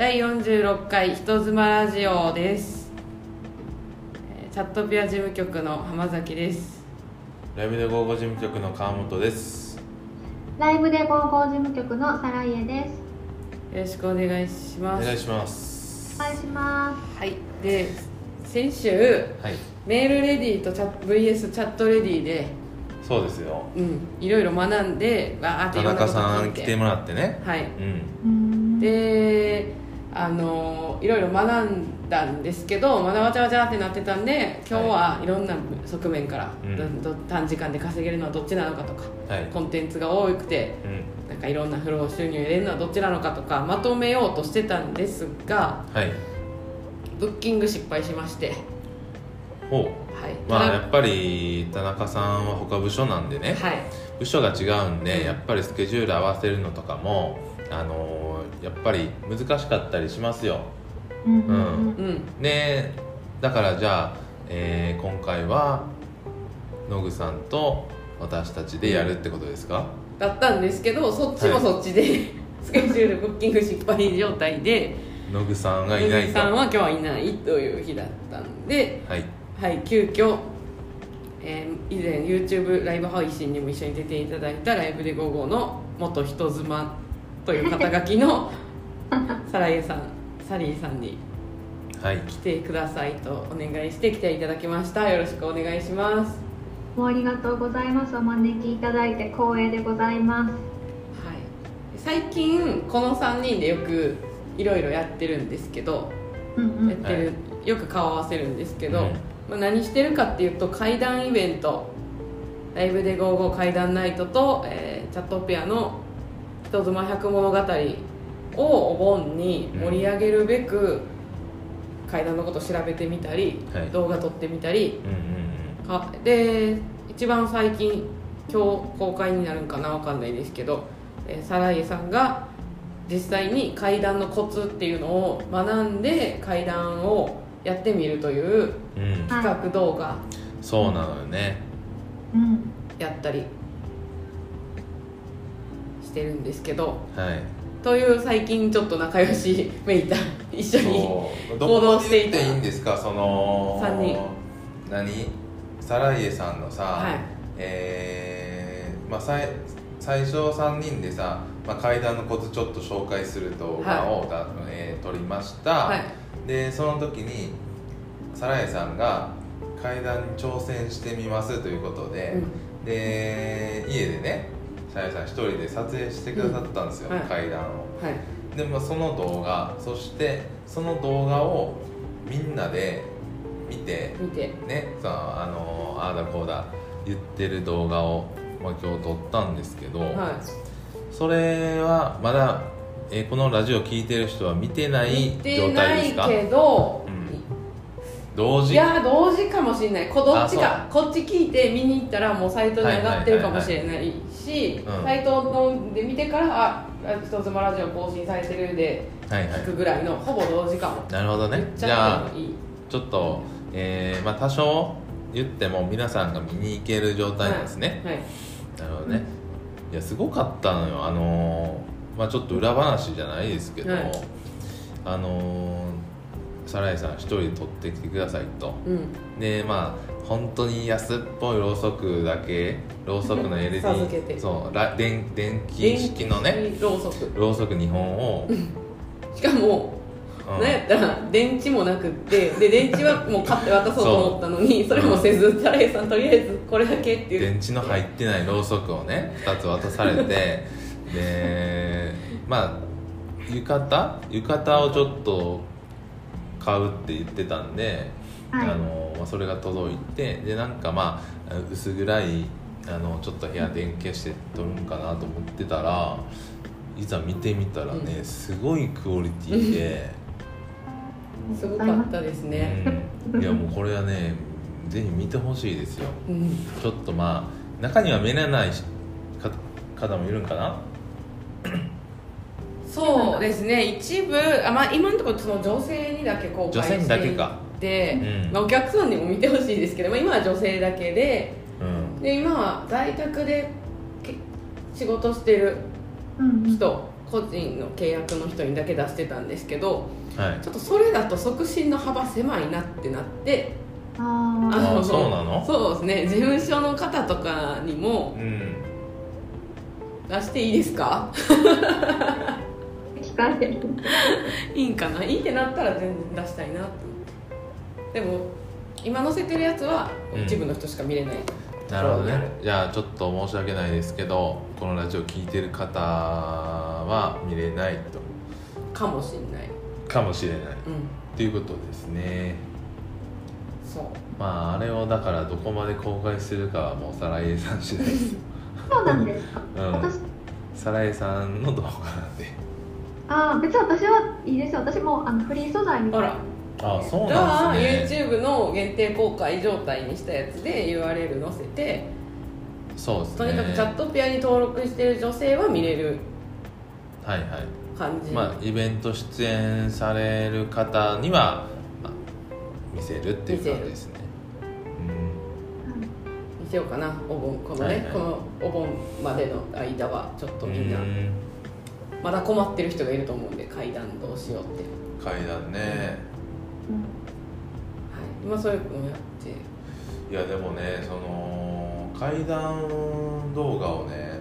第46回人妻ラジオですえーチャットピア事務局の浜崎ですライブで午後事務局の川本です。ライブで高校事務局のサライエです。よろしくお願いしおます願いします。お願いしまはいで先週はい、メールレディーとチャ VS チャットレディーでそうですよ。うんいろいろ学んでわーって田中さん来てもらってね。はいうん。であのいろいろ学んだんですけどまだわちゃわちゃってなってたんで今日はいろんな側面から、うんどど短時間で稼げるのはどっちなのかとかはい。コンテンツが多くてうん。なんかいろんな不労収入入れるのはどっちなのかとかまとめようとしてたんですがはい。ブッキング失敗しましてほう。はいまあやっぱり田中さんは他部署なんでね、はい部署が違うんで、うんやっぱりスケジュール合わせるのとかもあのーやっぱり難しかったりしますよ。うん。うん。うんでだからじゃあ、えー今回は野口さんと私たちでやるってことですか、だったんですけどそっちもそっちで、スケジュールブッキング失敗状態で野口さんがいないと。さんは今日はいないという日だったんではい。はい急遽、えー以前 YouTube ライブ配信にも一緒に出ていただいたライブで午後の元人妻という肩書きのサライエさんサリーさんにはい。来てくださいとお願いして来ていただきました。よろしくお願いします。もうありがとうございます。お招きいただいて光栄でございます。はい。最近この3人でよくいろいろやってるんですけどうんうん。やってる、よく顔合わせるんですけど、うん。まあ、何してるかっていうと怪談イベント。ライブで55怪談ナイトと、えーチャットピアの人妻百物語をお盆に盛り上げるべく、怪談のこと調べてみたり、はい。動画撮ってみたり。うんうんかで一番最近今日公開になるんかなわかんないですけど、えーサライエさんが実際に階段のコツっていうのを学んで階段をやってみるといううん。うん企画動画そうなのよね。うん。やったりしてるんですけどはい。という最近ちょっと仲良しめいた一緒に行動していていいんですか？その三人。何？サライエさんのさ、はい。えーまあ、最最初3人でさ、まあ、階段のコツちょっと紹介する動画をだ、えー撮りました、はい。でその時にサラエさんが階段に挑戦してみますということで、うん。で家でねサラエさん一人で撮影してくださったんですよ、うんはい。階段を。はい。で、まあ、その動画そしてその動画をみんなで見て見て。ねさああのああだこうだ言ってる動画を、まあ、今日撮ったんですけど、はそれはまだ、えーこのラジオ聞いてる人は見てないい見て状ない態ですか？けど、うん。同時？いや同時かもしれない。こどっちか。あこっち聞いて見に行ったらもうサイトに上がってるかもしれないしうん。サイトので見てからあ「人妻ラジオ更新されてる」ではいはい。聞くぐらいのほぼ同時かもなるほどね。じゃあちょっと、えーまあ、多少言っても皆さんが見に行ける状態なんですね、はい。なるほどね。いやすごかったのよ。あのーまあちょっと裏話じゃないですけど、はい。あのーサライさん一人で撮ってきてくださいと。うん。でまあ本当に安っぽいろうそくだけろうそくの LED 授けて。そうら電電気式のね。ろうそく。ろうそく2本を、しかもうん。なんやったら電池もなくってで電池はもう買って渡そうと思ったのにそれもせずタレイさんとりあえずこれだけっていう。電池の入ってないろうそくをね2つ渡されて でまあ浴衣？浴衣をちょっと買うって言ってたんで、はい。あのまあそれが届いてでなんかまあ薄暗いあのちょっと部屋電消して撮るんかなと思ってたらいざ見てみたらね、うん。すごいクオリティで、すごかったですね。うん。いやもうこれはねぜひ見てほしいですよ。うん。ちょっとまあ中には見れない方もいるんかな？そうですね。一部あ、まあ、今のところその女性にだけ公開してい女性にだけか。て、うん。まあ、お客さんにも見てほしいですけど、まあ、今は女性だけでうん。で今は在宅でけ仕事してる人個人の契約の人にだけ出してたんですけどはい。ちょっとそれだと促進の幅狭いなってなってああのそうなの？そうですね。事務所の方とかにもうん。出していいですか？あ 聞かれる。いいんかな？いいってなったら全然出したいなってでも今載せてるやつはうん。一部の人しか見れない、なるほどね。じゃあちょっと申し訳ないですけどこのラジオ聞いてる方は見れないと。かもしんない。かもしれない。うん。っていうことですね。そう。まああれをだからどこまで公開するかはもうサラエさん次第です。そうなんですか、うん。私サラエさんの動画なんで。ああ別に私はいいですよ。私もあのフリー素材みたいな。あらあそうじゃあなんですね。YouTube の限定公開状態にしたやつで URL 載せてそうですね。とにかくチャットピアに登録してる女性は見れる。はいはい。感じ、まあイベント出演される方にはまあ見せるっていう感じですね。見せようかな。お盆このね、はいはい。このお盆までの間はちょっとうんみんなうん。まだ困ってる人がいると思うんで階段どうしようって、階段ね今そういうのやって。いやでもねその階段動画をね、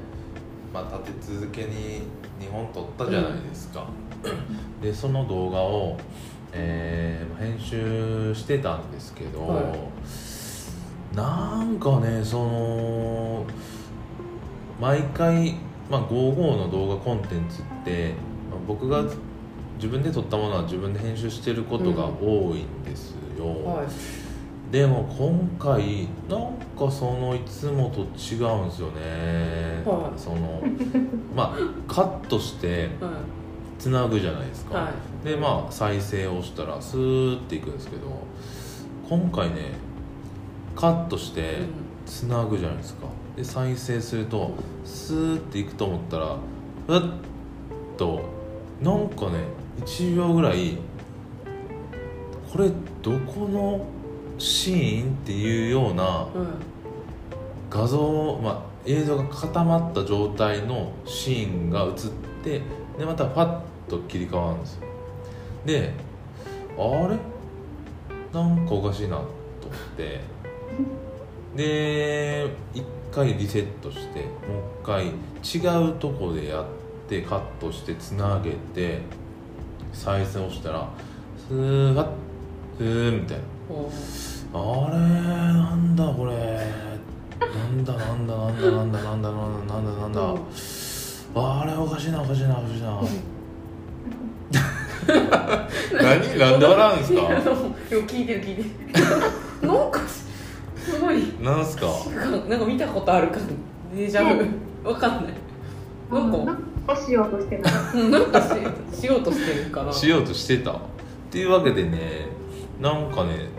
まあ、立て続けに2本撮ったじゃないですか、でその動画を、えー編集してたんですけど、はなんかねその毎回、まあ、55の動画コンテンツって、まあ僕が自分で撮ったものは自分で編集してることが多いんですよ、はい。でも今回なんかそのいつもと違うんですよね、はい。その まあカットしてはつなぐじゃないですか、い。はでまあ再生をしたらスーっていくんですけど今回ねカットしてつなぐじゃないですか。で再生するとスーっていくと思ったらふっとなんかね1秒ぐらいこれどこのシーンっていうような画像、まあ、映像が固まった状態のシーンが映ってでまたパッと切り替わるんですよ。であれ？なんかおかしいなと思って。で一回リセットしてもう一回違うとこでやってカットしてつなげて再生をしたらスーッスーみたいな。ほあれなんだこれ。なんだなんだなんだなんだなんだなんだなんだなんだ。うんあれおかしいなおかしいなおかしいな。何なんで笑うんですか？聞いてる聞いてる。なんかすごい。なんすか？なんか見たことあるかデジャブ。わかんない。なんかなんかしようとしてななんかししようとしてるかな。しようとしてた。っていうわけでねなんかね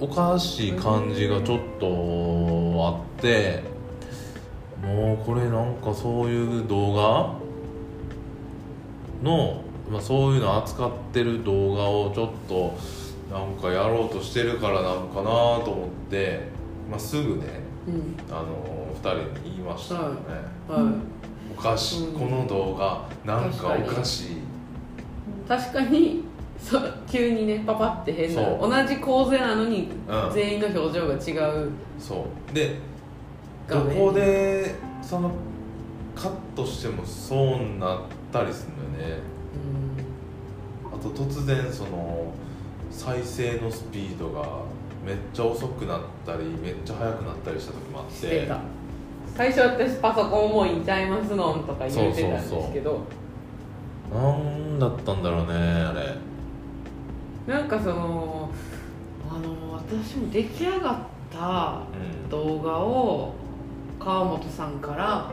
おかしい感じがちょっとあってもうこれなんかそういう動画？の、まあ、そういうの扱ってる動画をちょっとなんかやろうとしてるからなんかなと思って、まあ、すぐねうん。あの2人に言いましたよね、はおかしい、うんこの動画なんかおかしいい。確かにそう急にねパパって変なそう。同じ構図なのにうん。全員の表情が違う。そう。で画面。どこでそのカットしてもそうなったりするんだよね。あと突然その再生のスピードがめっちゃ遅くなったりめっちゃ速くなったりした時もあっしててた。最初私パソコン重いんちゃいますのんとか言ってたんですけど。なんだったんだろうねあれなんかそのあの私も出来上がったうん動画を川本さんから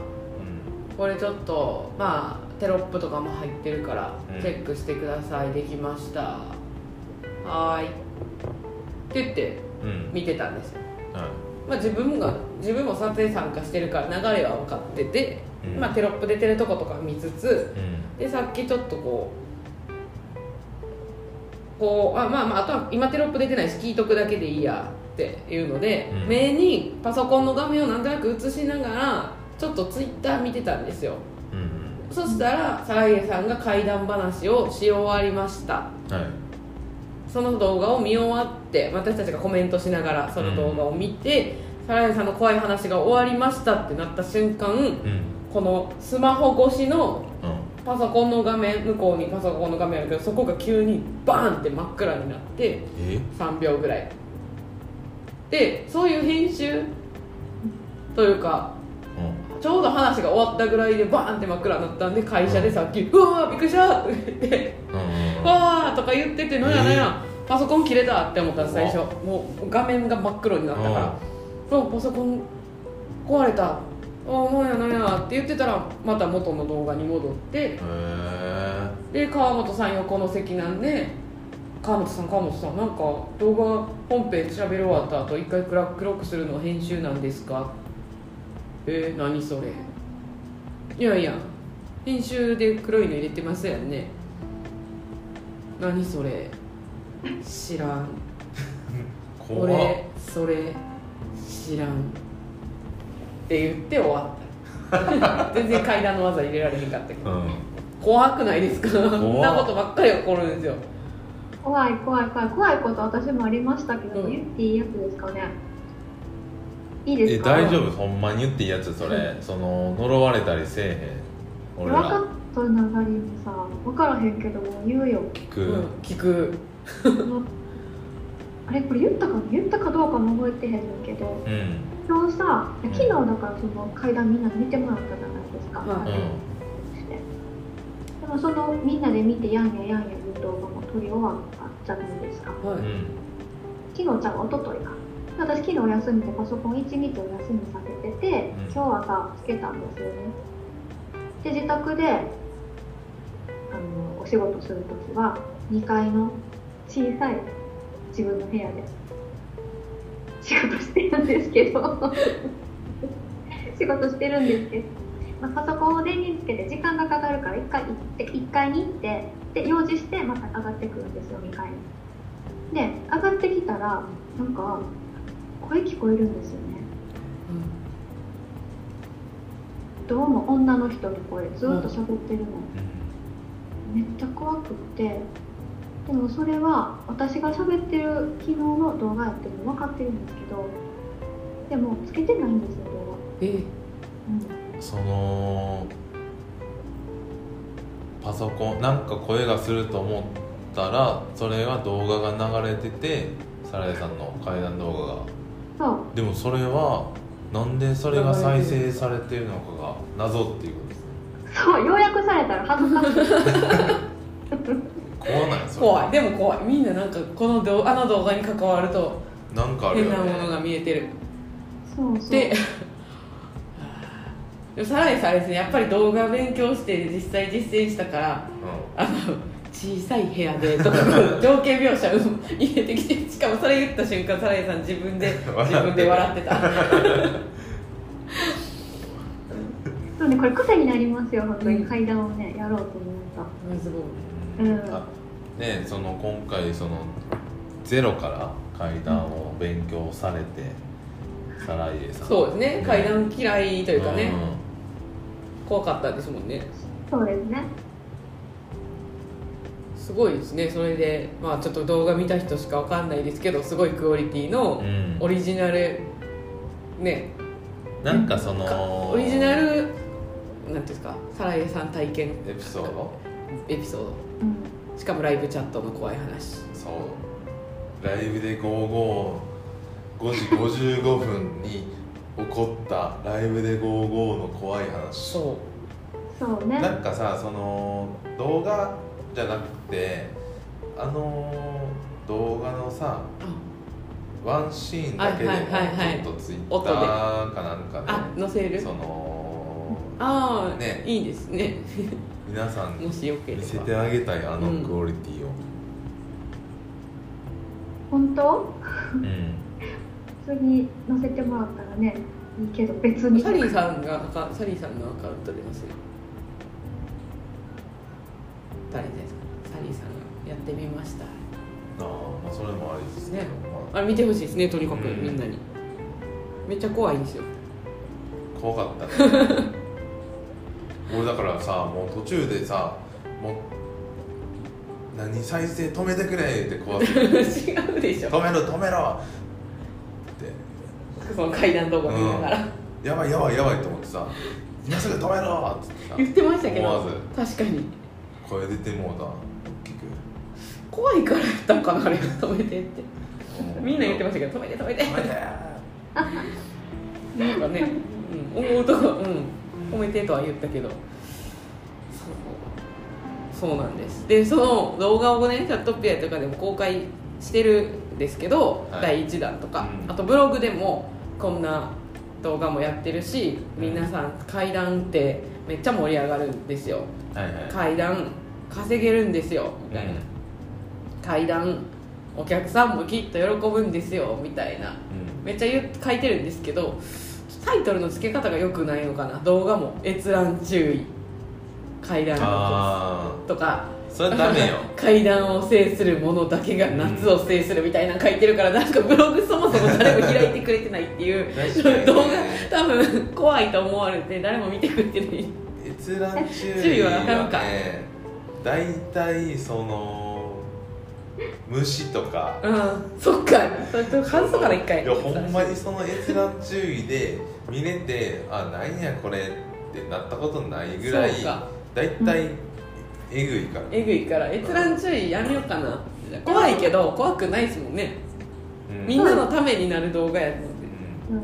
うん。これちょっとまあテロップとかも入ってるからうん。チェックしてください、できました。はーい。って言ってうん。見てたんですよ、はいまあ、自分が自分も撮影参加してるから流れは分かってて、うん。まあ、テロップ出てるとことか見つつうん。でさっきちょっとこうこうあまあまああとは今テロップ出てないし聞いとくだけでいいやっていうので、うん。目にパソコンの画面をなんとなく映しながらちょっとツイッター見てたんですよ。うんそしたらサライエさんが怪談話をし終わりました。はい。その動画を見終わって私たちがコメントしながらその動画を見て、サライエさんの怖い話が終わりましたってなった瞬間うん。このスマホ越しのうんパソコンの画面向こうにパソコンの画面あるけどそこが急にバーンって真っ暗になってえ？3秒ぐらいでそういう編集というかうんちょうど話が終わったぐらいでバーンって真っ暗になったんで会社でさっき「うわーびっくりした!」って言ってうんうん「わー!」とか言ってて「なんやなんやパソコン切れた!」って思ったら最初もう画面が真っ黒になったから「うわパソコン壊れた!」ああなんやなんやって言ってたらまた元の動画に戻って。で川本さん横の席なんで川本さん川本さんなんか動画本編喋り終わった後一回黒黒くするのは編集なんですか？えー、何それ？いやいや編集で黒いの入れてますやんね。何それ？知らん。俺それ知らんって言って終わった。全然階段の技入れられへんかったけど。うん。怖くないですか？そんなことばっかり起こるんですよ。怖い怖い怖い。怖いこと私もありましたけど、うん。言っていいやつですかね。いいでえすか？大丈夫？ほんまに言っていいやつそれ。その呪われたりせえへん。俺分からっ聞た流れにさ分からへんけどもう言うよ。く、うん、聞く。あれこれ言ったかな言ったかどうかも覚えてへんけど。うん今日さ昨日だからその階段みんなで見てもらったじゃないですか、はいしてでもそのみんなで見てやんややんやいう動画も撮り終わったじゃないですか。はい、うん昨日じゃあ一昨日か。私昨日休みでパソコン1日お休みさせてて、うん。今日朝つけたんですよね。で自宅であのお仕事するときは2階の小さい自分の部屋で仕事してるんですけど。仕事してるんですけど、まあ、パソコンを電源つけて時間がかかるから1回行って1階に行ってで用事してまた上がってくるんですよ2階にで上がってきたらなんか声聞こえるんですよね。どうも女の人の声ずっと喋ってるの、めっちゃ怖くってでもそれは私が喋ってる昨日の動画やってるの分かってるんですけどでもつけてないんですよ動えー画、そのパソコンなんか声がすると思ったらそれが動画が流れててサラヤさんの怪談動画が。うん、そう。でもそれはなんでそれが再生されてるのかが謎っていうことですねそう要約されたら恥ずかしい怖ないそれ。怖い。でも怖い。みんななんかこの動あの動画に関わるとなんかある変なものが見えてる。そうそう。で でもさらにさあれですね。やっぱり動画勉強して実際実践したからあの小さい部屋でとか 情景描写を 入れてきてしかもそれ言った瞬間サライさん自分で笑って。自分で笑ってた。そうねこれ癖になりますよ本当うん。に階段をねやろうと思うすごいあねその今回そのゼロから階段を勉強されてサライエさんそうですね。階段嫌いというかね、うん。怖かったですもんね。とそうですね。すごいですね。それでまあちょっと動画見た人しかわかんないですけどすごいクオリティのうん。オリジナルね。なんかそかのオリジナルなんていうんですかサラエさん体験。エピソード？エピソードうん。しかもライブチャットの怖い話。そう。ライブで55 5時55分に起こったライブで55の怖い話。そそうね。なんかさその動画じゃなくてあの動画のさうあ。ワンシーンだけでもちょっとツイッターかなんかあ載せる？でそのああ、ね。いいですね 皆さんにもしよければ。見せてあげたいあのうん。クオリティを、本当？うん。普通に載せてもらったらねいいけど別に。サリーさんがアカサリーさんのアカウント出ますよ誰ですか？サリーさんがやってみました。ああまあそれもありです。ね。まあ。れ見てほしいですねとにかくうん。みんなに。めっちゃ怖いんですよ。あ、怖かった。ね 俺だからさもう途中でさもう何再生止めてくれって怖くて 違うでしょ。止めろ止めろ。って。その階段動画見ながら、やばいやばいやばいと思ってさ今すぐ止めろっつってさ言ってましたけど。思わ確かに。声出てもうた大きく。怖いからやったんかなあれ止めてって。みんな言ってましたけど止めて止めて。止めて。なんかね、うん、思うとこうん止めてとは言ったけど。そう。そうなんです。でその動画をねチャットピアとかでも公開してるんですけど、はい。第1弾とか、うん。あとブログでもこんな動画もやってるし皆さん階段ってめっちゃ盛り上がるんですよ。はいはい。階段稼げるんですよみたいな、階段お客さんもきっと喜ぶんですよみたいな。うん。めっちゃ書いてるんですけどタイトルの付け方が良くないのかな？動画も。閲覧注意。階段とか。あそれダメよ。階段を制する者だけが夏を制するみたいなの書いてるからなんかブログそもそも誰も開いてくれてないっていう。動画多分怖いと思われて誰も見てくれてない。閲覧注注意意ははあかんかね大体その虫とか。うん。そっか。それと外そう。から一回。いやほんまにその閲覧注意で見れてあなんやこれってなったことないぐらいそうか。大体えぐいから、えぐいから閲覧注意やめようかな。怖いけど怖くないですもんね。うん。みんなのためになる動画やのでうん。うん。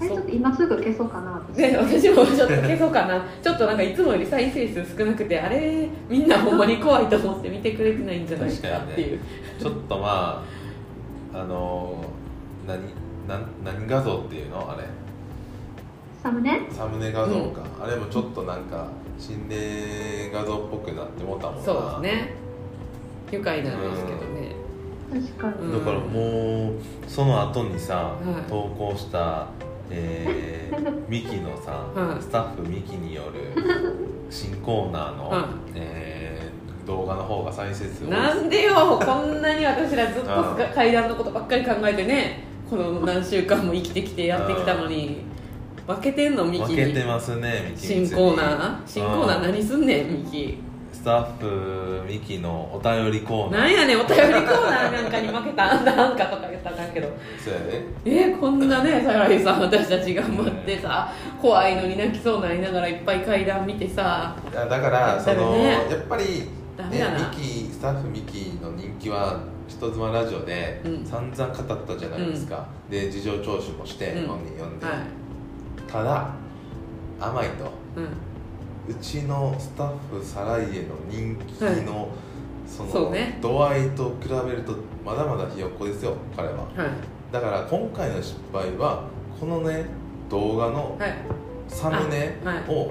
えちょっと今すぐ消そうかな。私で私もちょっと消そうかな。ちょっとなんかいつもより再生数少なくてあれみんなほんまに怖いと思って見てくれてないんじゃないかっていう、ちょっとまああの何？何何画像っていうの？あれ。サムネ？サムネ画像か、あれもちょっとなんか心霊画像っぽくなってもうたもんな。そうですね。愉快なんですけどね、確かに、うん。だからもうその後にさ、はい。投稿した、えー ミキのさ、はい。スタッフミキによる新コーナーの、はい。えー動画の方が再生数なんでよ。こんなに私らずっと階段のことばっかり考えてねこの何週間も生きてきてやってきたのに負けてんのミキ負けてにますねミキ。に新コーナー？新コーナー何すんねんミキ。スタッフミキのお便りコーナー。なんやねんお便りコーナーなんかに負けた。あんたなんかとか言ったらあかんけど。そうやねえー、こんなね桜井さん私たち頑張ってさ怖いのに泣きそうになりながらいっぱい階段見てさ。だからその、やっぱり、ねミキスタッフミキの人気は人妻ラジオでうん。散々語ったじゃないですか、で事情聴取もして、うん。本人読んで、はい。ただ甘いと。うん。うちのスタッフサライエの人気の、そのそうね。度合いと比べるとまだまだひよっこですよ彼は。はい。だから今回の失敗はこのね動画のはい。サムネを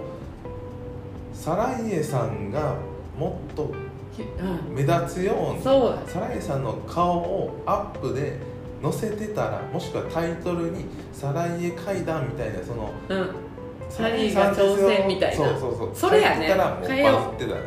サライエさんがもっと目立つようにそう。だサライエさんの顔をアップで載せてたらもしくはタイトルに「サライエ階段」みたいなそのうん。サリーが挑戦みたいな。そうそうそう。それやね。変えようってたね。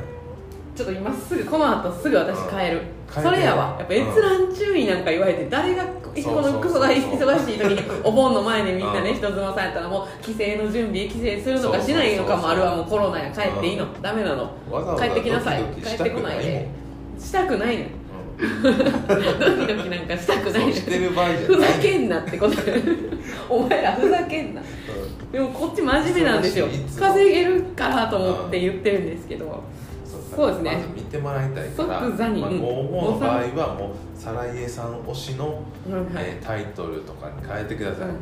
ちょっと今すぐこの後すぐ私帰る、うんそれやわ。やっぱ閲覧注意なんか言われて誰がこのクソが忙しい時にお盆の前でみんなねうん。人妻さんやったらもう帰省の準備帰省するのかしないのかもあるわもうコロナや帰っていいの、うダメなの？帰ってきなさい。帰っしてこないでしたくないのうんドキドキなんかしたくないのしてる場合じゃふざけんなってこと。お前らふざけんな。うん。でもこっち真面目なんですよ。稼げるからと思って言ってるんですけど。そうですね。まず見てもらいたいから。即座に。まあ、うんご応募の場合はもうサライエさん推しの、うんはい、えータイトルとかに変えてください、うん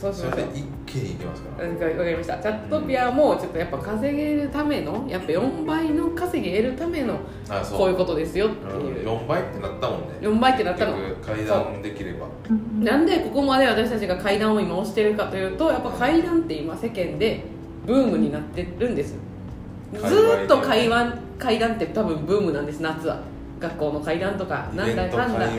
そうしましょうで一気にいきますから、わかりました。チャットピアもちょっとやっぱ稼げるためのやっぱ4倍の稼ぎ得るためのあそう。こういうことですよってう。んいう、4倍ってなったもんね。4倍ってなったの。結局階段できれば。うんなんでここまで私たちが階段を今推してるかというとやっぱ階段って今世間でブームになってるんです。ずーっと階段階段って多分ブームなんです夏は。学校の階段とかなんだかんだ。界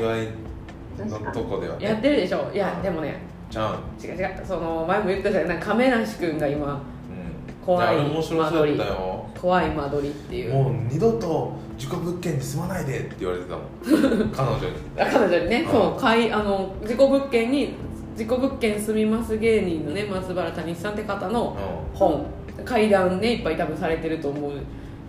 隈のとこではね。やってるでしょ。いやでもね違う違うその前も言ったじゃんなんか亀梨君が今うん、怖いやあれ面白そうやったよ。怖い間取りっていう。もう二度と事故物件に住まないでって言われてたもん。彼女に。あ彼女にね、うん。そうかいあの事故物件に事故物件住みます芸人のね松原谷さんって方のう本。階段ねいっぱい多分されてると思う。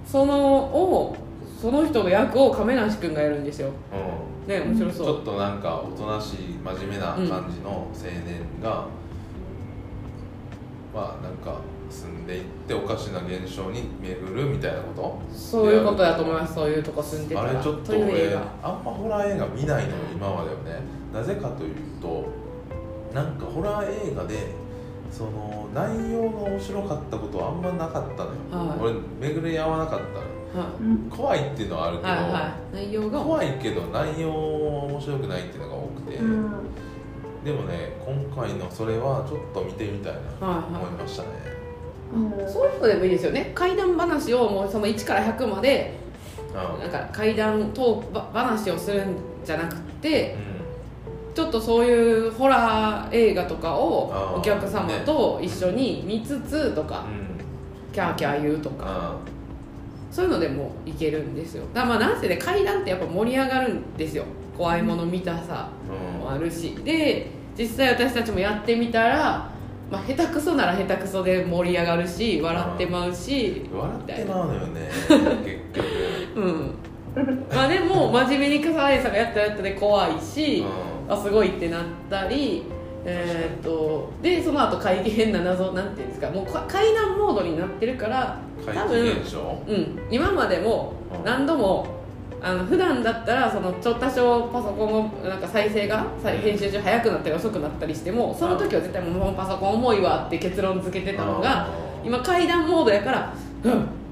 そのをその人の役を亀梨君がやるんですよ。うん。ね面白ちそう。ょっとなんかおとなしい真面目な感じの青年が、まあなんか住んでいっておかしな現象に巡るみたいなこそういうことだと思います。そういうとこ住んでとたら。あれちょっと俺画あんまホラー映画見ないのよ今まではね。なぜかというとなんかホラー映画でその内容が面白かったことはあんまなかったのよ、はい。俺巡り合わなかったのよ怖いっていうのはあるけど、いはいはい。内容が。怖いけど内容は面白くないっていうのが多くて、うん。でもね今回のそれはちょっと見てみたいな。はいと思いましたね、うん。そういうのでもいいですよね。怪談話をもうその1から100までなんか怪談トーク話をするんじゃなくてちょっとそういうホラー映画とかをお客様と一緒に見つつとかうん。うんキャーキャー言うとか。あそういうのでもいけるんですよ。だまあなんせね怪談ってやっぱ盛り上がるんですよ。怖いもの見たさうん。もあるし。で実際私たちもやってみたら、まあ、下手くそなら下手くそで盛り上がるし笑ってまうし笑ってまうのよね 結局。うん。まあでも真面目に笠原さんがやったらやったで怖いし、あすごいってなったりえーっとでその後怪奇変な謎なんていうんですかもうか怪談モードになってるから怪多分うん、今までもうん。何度もあの普段だったらそのちょっと多少パソコンのなんか再生が再編集中早くなったり遅くなったりしてもその時は絶対もうパソコン重いわって結論付けてたのが今怪談モードやからうん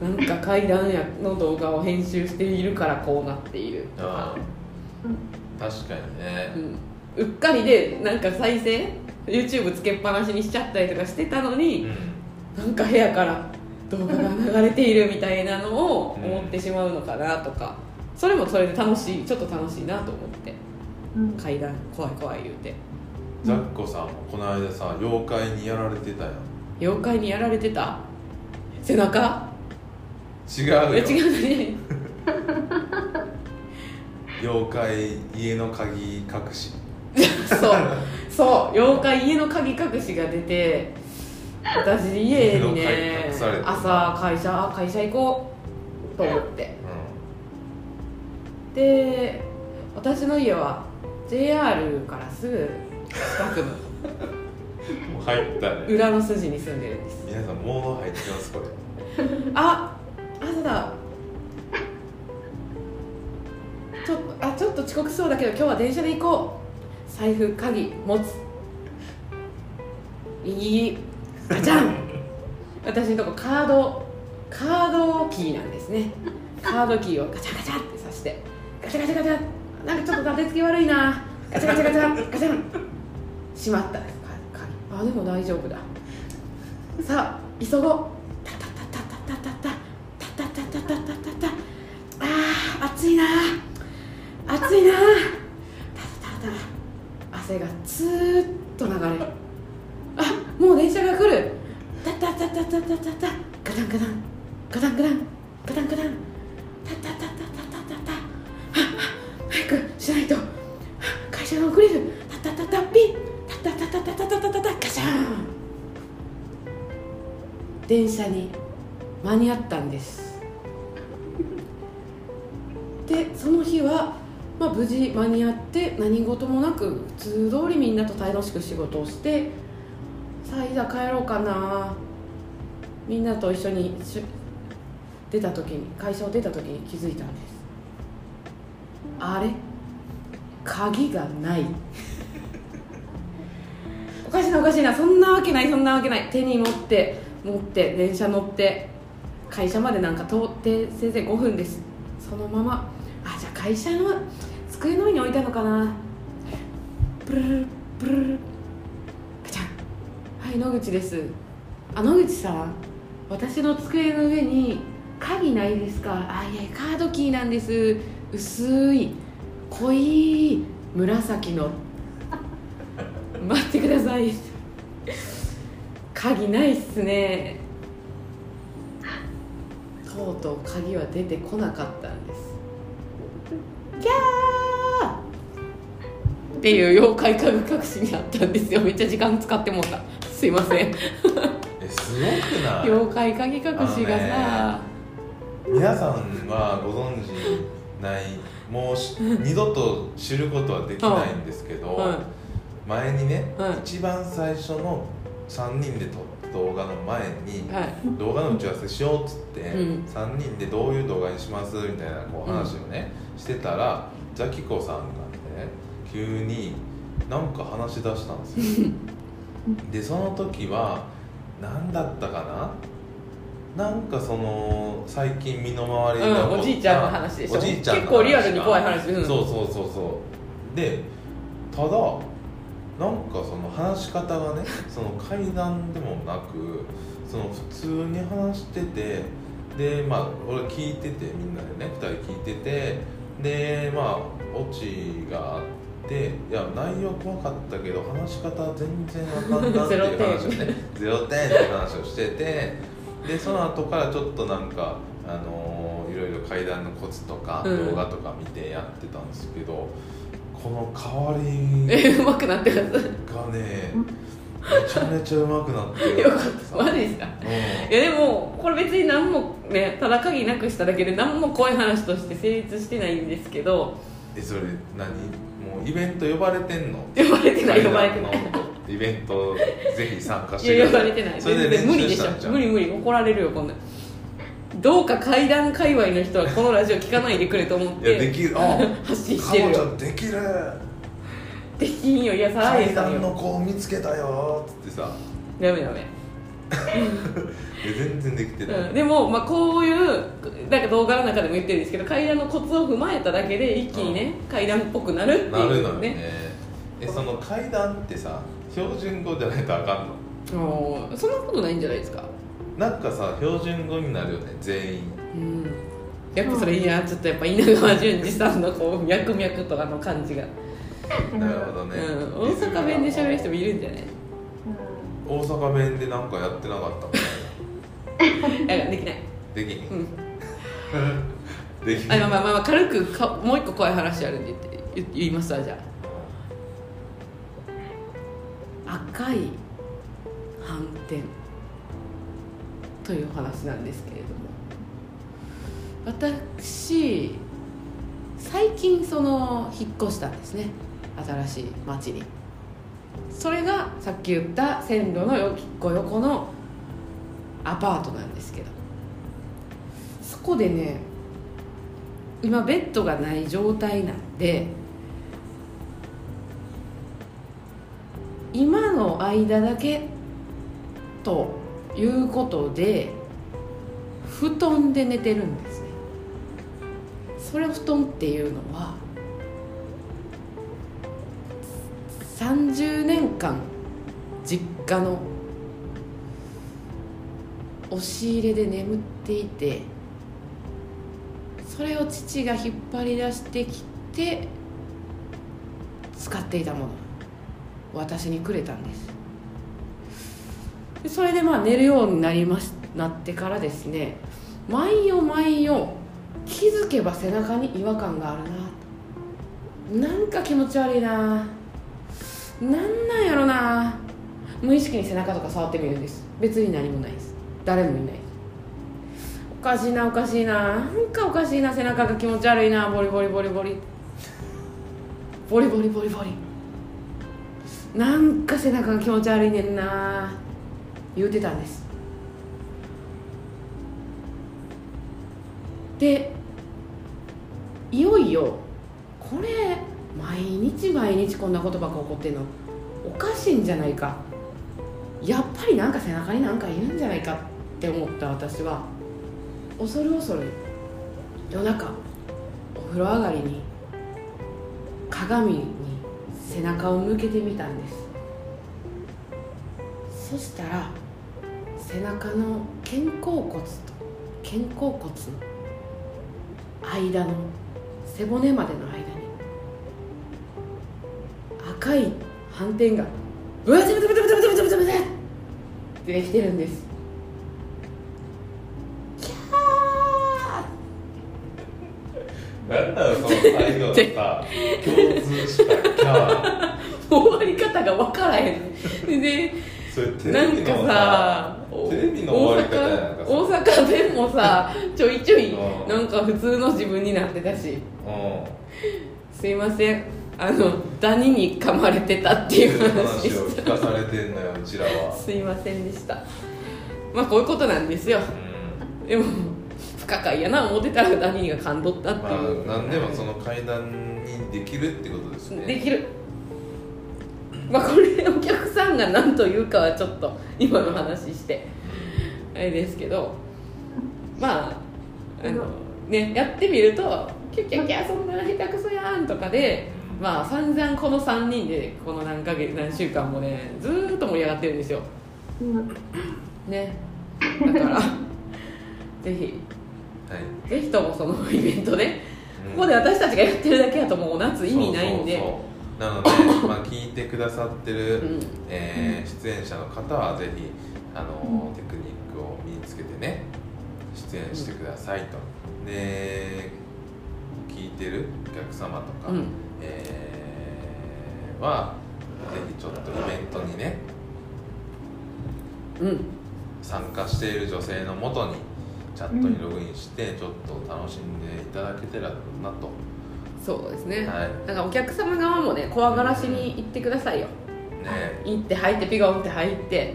なんか怪談やの動画を編集しているからこうなっているとか。あー。確かにね。うん、うっかりでなんか再生 YouTube つけっぱなしにしちゃったりとかしてたのうに、ん。なんか部屋から動画が流れているみたいなのを思ってしまうのかなとか、それもそれで楽しいちょっと楽しいなと思って。うん。階段怖い怖い言うて。ザッコさんもこの間さ妖怪にやられてたやん。妖怪にやられてた？背中？違うよ。え違うね 妖怪家の鍵隠しそう。そう。妖怪家の鍵隠しが出て私家に家ね朝会社会社行こうと思って。うで私の家は JR からすぐ近くのんもう入ったね。裏の筋に住んでるんです。皆さんモード入ってますこれ。ああそうだ。ちょっとあちょっと遅刻しそうだけど今日は電車で行こう財布鍵持つ。いい。ガチャン私のとこカードカードキーなんですね。カードキーをガチャガチャってさして。ガチャガチャガチャ。なんかちょっと立てつき悪いな。ガチャガチャガチャ。ガチャン。しまった。です鍵。あでも大丈夫だ。さあ急ごう。タタタタタタタ。タタタタタタタタ。あー暑いな。暑いな。汗がツーッと流れる。あもう電車が来る。タタタタタタタタガタンガタンガタンガタンガタンガタンタタタタタタタタあ早くしないと会社が遅れるタタタタピンタタタタタタタタタガシャン電車に間に合ったんですでその日は、まあ、無事間に合って何事もなく普通通りみんなと楽しく仕事をしてさあいざ帰ろうかな。みんなと一緒に出た時に会社を出た時に気づいたんです。あれ？鍵がない。おかしいなおかしいな。そんなわけないそんなわけない。手に持って持って電車乗って会社までなんか通ってせいぜい5分です。そのまま会社の机の上に置いたのかな。ブルルルブルルガチャはい野口です。あ野口さん。私の机の上に鍵ないですか？あいやカードキーなんです。薄い濃い紫の。待ってください。鍵ないっすね。とうとう鍵は出てこなかった。んでキャーっていう妖怪家具隠しにあったんですよ。めっちゃ時間使ってもうた。すいません。ええすごくない？妖怪鍵隠しがさ、皆さんはご存知ないもうし二度と知ることはできないんですけど、はい。前にね、はい。一番最初の3人で撮った動画の前に、はい。動画の打ち合わせしようっつって、うん。3人でどういう動画にしますみたいなこう話をね、してたらザキコさんがね急になんか話し出したんですよ。でその時は何だったかな？なんかその最近身の回りで起こったうんおじいちゃんの話でしょ？おじいちゃんの結構リアルに怖い話。うん。そうそうそうそう。でただなんかその話し方がねその階段でもなくその普通に話しててでまあ俺聞いててみんなでね2人聞いててでまあオチがあっていや内容怖かったけど話し方全然わかんないっていう話をね ゼロ点って話をしててでその後からちょっとなんかあのーいろいろ階段のコツとかうん。動画とか見てやってたんですけど、この変わり えうまくなってます？がねめちゃめちゃうまくなってる。よかった。マジですか？うん。いやでもこれ別に何もねただ鍵なくしただけで何も怖い話として成立してないんですけど。えそれ何？もうイベント呼ばれてんの？呼ばれてない呼ばれてない。イベントぜひ参加しいやてい。呼ばれてない。それで無理でし習したんじゃん。ょ無理無理。怒られるよこんな。んどうか階段界隈の人はこのラジオ聞かないでくれと思っいやでてきる。あ発信してる彼よ女できる。できんよいやさら階にさん段のよ子を見つけたよ。っつってさ。ダメダメ。え全然できてない、うん、でも、まあ、こういうなんか動画の中でも言ってるんですけど階段のコツを踏まえただけで一気にね、階段っぽくなるっていうなるのよね。えその階段ってさ標準語じゃないとあかんの？もうそんなことないんじゃないですか？なんかさ標準語になるよね全員。うん。やっぱそれいやちょっとやっぱ稲川淳二さんのこう脈々とあの感じが、なるほどね、うん、大阪弁で喋る人もいるんじゃない？大阪弁でなんかやってなかった？できない。なできひん、うん。できひん。あまあまあまあまあ軽くかもう一個怖い話あるんで言って言言いますわじゃあ。赤い斑点という話なんですけれども。私最近その引っ越したんですね。新しい町に。それがさっき言った線路の一個横のアパートなんですけど。そこでね今ベッドがない状態なんで今の間だけということで布団で寝てるんですね。それ布団っていうのは30年間実家の押し入れで眠っていてそれを父が引っ張り出してきて使っていたもの。私にくれたんです。でそれでまあ寝るようになりましなってからですね毎夜毎夜気づけば背中に違和感があるな。なんか気持ち悪いな。なんなんやろな。無意識に背中とか触ってみるんです。別に何もないです。誰もいない。おかしいなおかしいな。なんかおかしいな。背中が気持ち悪いな。ボリボリボリボリ。ボリボリボリボリ。なんか背中が気持ち悪いねんな。言うてたんです。でいよいよこれ毎日毎日こんなことばっか起こってんの。おかしいんじゃないか。やっぱりなんか背中になんかいるんじゃないかって思った私は恐る恐る夜中お風呂上がりに鏡に背中を向けてみたんです。そしたら背中の肩甲骨と肩甲骨の間の背骨までの間に赤い斑点がブツブツブツブツブツブツブツってできてるんです。最後のさ共通したキャー終わり方が分からへんでそれテなんかレビのさ終画面もさちょいちょいうんなんか普通の自分になってたしすいませんあのダニに噛まれてたっていう話話を聞かされてんのようちらはすいませんでしたまあこういうことなんですようでも不可解やな思ってたらダニが噛んどったっんていう、まあ何でもその階段にできるってことですね。できる。まあこれお客さんが何と言うかはちょっと今の話して。あれですけど。まああのねやってみると「キャッキャッキャそんな下手くそやん」とかでまあ散々この3人でこの何ヶ月何週間もねずーっと盛り上がってるんですよ。うん。ね。だから ぜひはい。ぜひともそのイベントで？うん。ここで私たちがやってるだけだともう夏意味ないんで。なので、まあ、聞いてくださってる、うん。えー出演者の方はぜひあの、テクニックを身につけてね出演してくださいと、で聞いてるお客様とか、うん。えーはぜひちょっとイベントにねうん。参加している女性のもとにチャットにログインしてちょっと楽しんでいただけたらなと、そうですね、はい。だからお客様側もね怖がらしに行ってくださいよ。ね。行って入ってピゴンって入って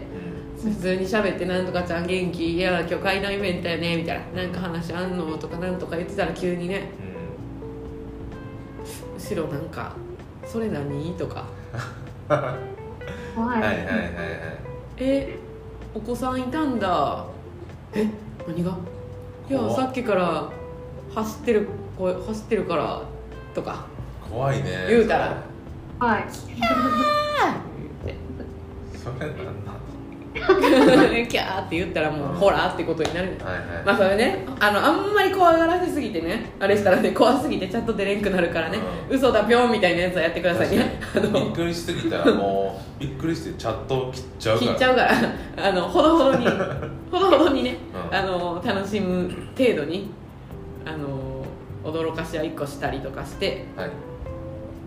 うん。普通に喋って「なんとかちゃん元気いや今日階段イベントやね」みたいな「なんか話あんの?」とかなんとか言ってたら急にね。後ろなんか「それ何?」とか。怖い、はいはいはいはい「えお子さんいたんだ。え何が？いやさっきから走ってるこう走ってるから」とか。怖いね言うたら。はい。言って。それなんな キャーって言ったらもう「ほら」ってことになる。のはいはい、まあそれねあのあんまり怖がらせすぎてねあれしたらね怖すぎてちゃんと出れんくなるからね、う嘘だぴょんみたいなやつはやってくださいね。びっのくりしすぎたらもうびっくりしてチャットを切っちゃうから。切っちゃうから。あのほどほどに ほどほどにね、うん。あの楽しむ程度にあの驚かしは1個したりとかして。はい。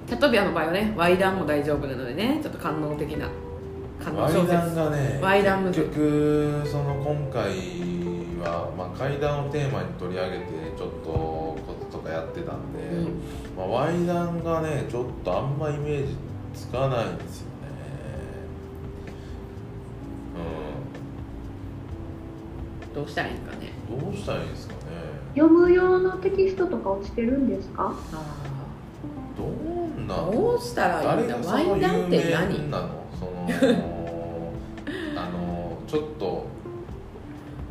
チャットピアの場合はねワイダンも大丈夫なのでねちょっと官能的な官能小ワイダン説がねワイダンむず結局その今回は、まあ、階段をテーマに取り上げてちょっとこととかやってたんで、うん。まあ、ワイダンがねちょっとあんまイメージつかないんですよね。どうしたらいいんかね。うんどうしたらいいですかね。読む用のテキストとか落ちてるんですか？どんなどうしたらいいんだ？ワイダンって何？なの？その あのちょっと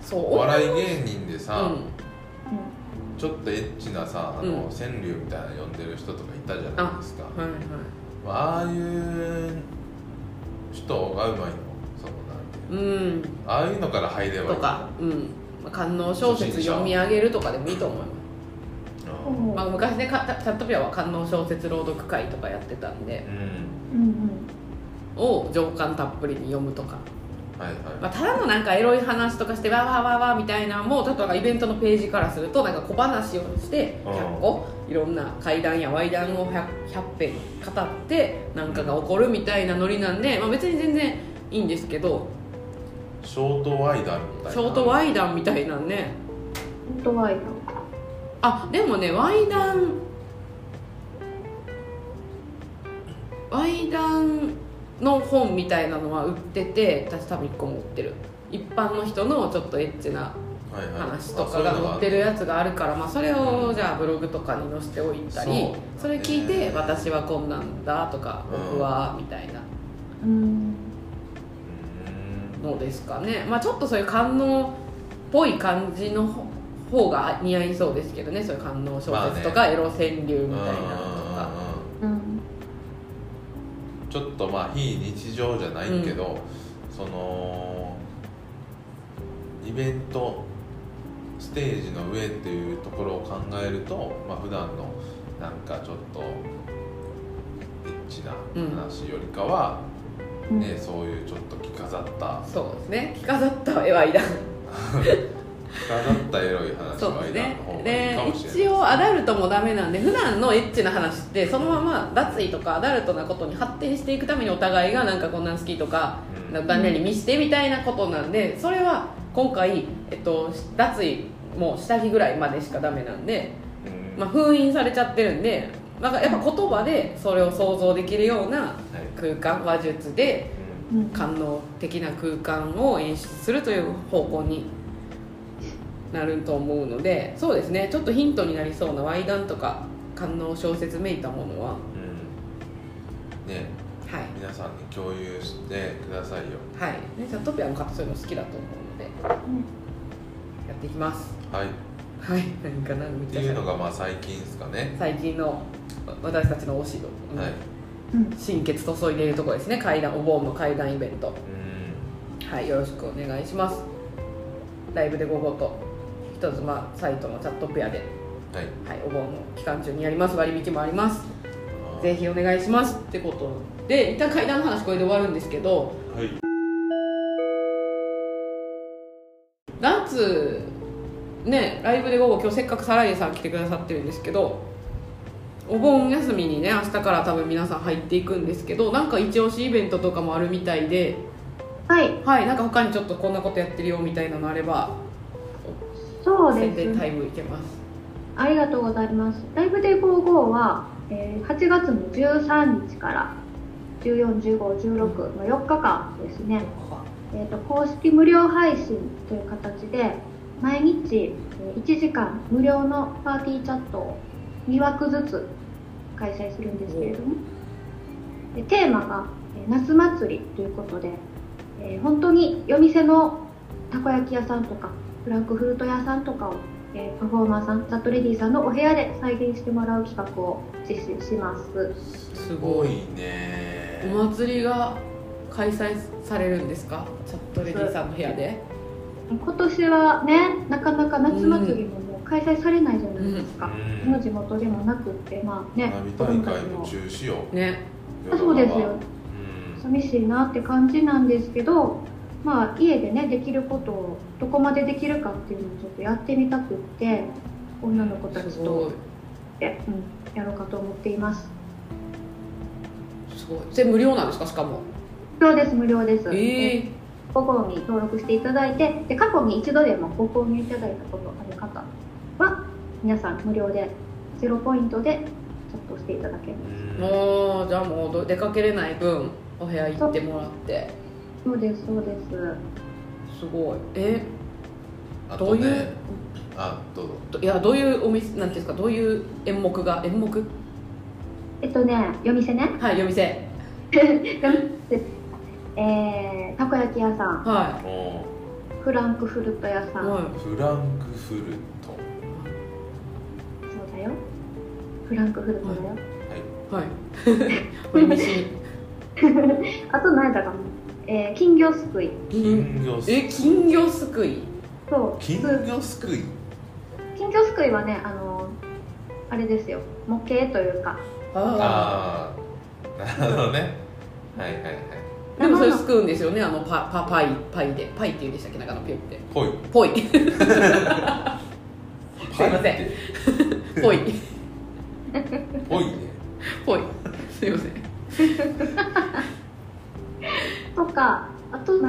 そう。お笑い芸人でさ、うん。ちょっとエッチなさあの、うん。川柳みたいなの呼んでる人とかいたじゃないですか。はいはい。まあああいう人がうまいの？そのなんていうの？うん。ああいうのから入ればいい。とか、うん。まあ、官能小説読み上げるとかでもいいと思います、まあ、昔ねかチャットピアは官能小説朗読会とかやってたんで。うんうんを情感たっぷりに読むとか、はいはい、まあ、ただのなんかエロい話とかしてわーわーわーわーみたいなのも例えばイベントのページからするとなんか小話をしてうん。100個いろんな怪談や怪談を 100, 100編語ってなんかが起こるみたいなノリなんで、まあ、別に全然いいんですけど。ショートワイダンみたいな。ショートワイダンみたいなんね本当ワイドあでもねワイダンワイダンの本みたいなのは売ってて私多分1個持ってる。一般の人のちょっとエッチな話とかが載ってるやつがあるから、まあ、それをじゃあブログとかに載せておいたりそれ聞いてね「私はこんなんだ」とか「うん。僕は」みたいな。のですかね。まあちょっとそういう官能っぽい感じの方が似合いそうですけどね。そういう官能小説とか、まあエロ川柳みたいなちょっとまあ非日常じゃないけど、そのイベントステージの上っていうところを考えると、まあ普段のなんかちょっとエッチな話よりかは、ねそういうちょっと着飾った。そうですね。着飾った絵はいらん だったエロい話そうですねで一応アダルトもダメなんで普段のエッチな話ってそのまま脱衣とかアダルトなことに発展していくためにお互いがなんかこんなん好きとかうん旦那に見してみたいなことなんでそれは今回、えっと、脱衣も下着ぐらいまでしかダメなんで、うん。まあ、封印されちゃってるんでなんかやっぱ言葉でそれを想像できるようなはい。空間話術で官能的な空間を演出するという方向になると思うのでそうですね。ちょっとヒントになりそうなワイダンとか官能小説めいたものは。うん。ね。はい。皆さんに共有してくださいよ。はい。ねチャットピアの方そういうの好きだと思うのでやっていきます。はい。っはい。何かなめっていうのがまあ最近ですかね。最近のわ私たちの推しの、はい。うん。心血注いでいるところですね。階段お盆の階段イベント。うん。はい。よろしくお願いします。ライブで午後と人妻サイトのチャットペアで、はい。はい、お盆の期間中にやります割引もあります。ぜひお願いしますってことで一旦階段の話これで終わるんですけどはい。夏ねライブで午後今日せっかくサライエさん来てくださってるんですけどお盆休みにね明日から多分皆さん入っていくんですけどなんか一押しイベントとかもあるみたいではい。はいなんか他にちょっとこんなことやってるよみたいなのあればそうです。宣伝タイムいけますありがとうございます。ライブデー55は、えー8月の13日から14、15、16の4日間ですね、えー、と公式無料配信という形で毎日えー1時間無料のパーティーチャットを2枠ずつ開催するんですけれども。でテーマがえー夏祭りということで、えー本当に夜店のたこ焼き屋さんとかフランクフルト屋さんとかを、えーパフォーマーさんザットレディさんのお部屋で再現してもらう企画を実施します。すすごいね。お祭りが開催されるんですか？チャットレディさんの部屋で。今年はねなかなか夏祭りももう開催されないじゃないですか、うん。この地元でもなくってまあね。花火大会も中止よ。ね。あそうですよ。うん。寂しいなって感じなんですけどまあ家でねできることをどこまでできるかっていうのをちょっとやってみたくって女の子たちとい。え、うん、やろうかと思っています。すごい。それ無料なんですか？しかも。無料です無料です、ええご購入登録していただいてで過去に一度でもご購入いただいたことある方は皆さん無料でゼロポイントでチャットしていただけます。うん。もうじゃあもうど出かけれない分お部屋行ってもらってそうですそうです。すごい。えあどういう？とねあどうぞ。どいやどういうお店なんていうんですか？どういう演目が？演目？えっとね夜店ね。はい 夜店。えー、たこ焼き屋さん。はもフランクフルト屋さん、いはうフランクフルト。そうだよ。フランクフルトだよ、はい。いはい。これ西 あと何やったかな、えー、金魚すくい。金魚すえ金魚すくい？そう。金魚すくい？金魚すくいはねあのあれですよ。模型というか。あああなるほどね。はいはいはい。あでもそれすくうんですよね。あのパパパイパイで。パイって言うんでしたっけ？なんかあのピュって。ぽいぽいすいません。ぽい ぽいねぽいすいませんとか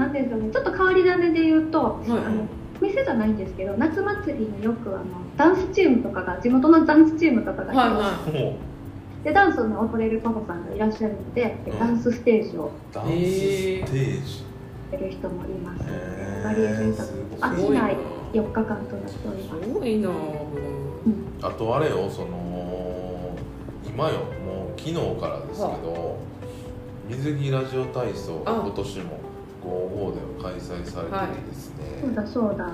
あと何でしょうね。ちょっと変わり種で言うと、はいあの店じゃないんですけど夏祭りによくあのダンスチームとかが地元のダンスチームとかが来て、はいはもでダンスの踊れるパパさんがいらっしゃるので、うん。ダンスステージをうダンスステージ。やる人もいます。バリエーション豊市内4日間となっております。すごいな。あとあれよその今よもう昨日からですけど水着ラジオ体操今年も55では開催されててですね、そうだそうだ。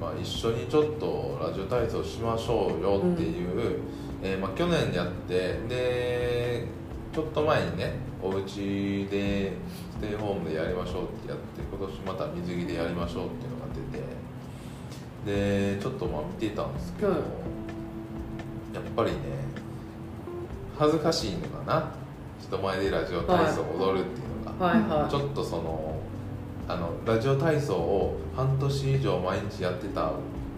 まあ、一緒にちょっとラジオ体操しましょうよっていう、えーまあ、去年やってでちょっと前にねお家でステイホームでやりましょうってやって今年また水着でやりましょうっていうのが出てでちょっとまあ見てたんですけど、うん。やっぱりね恥ずかしいのかな。人前でラジオ体操を踊るっていうのが、はいはいちょっとそのあのラジオ体操を半年以上毎日やってた